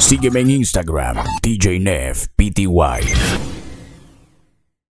Sígueme en Instagram, DJ Nef PTY.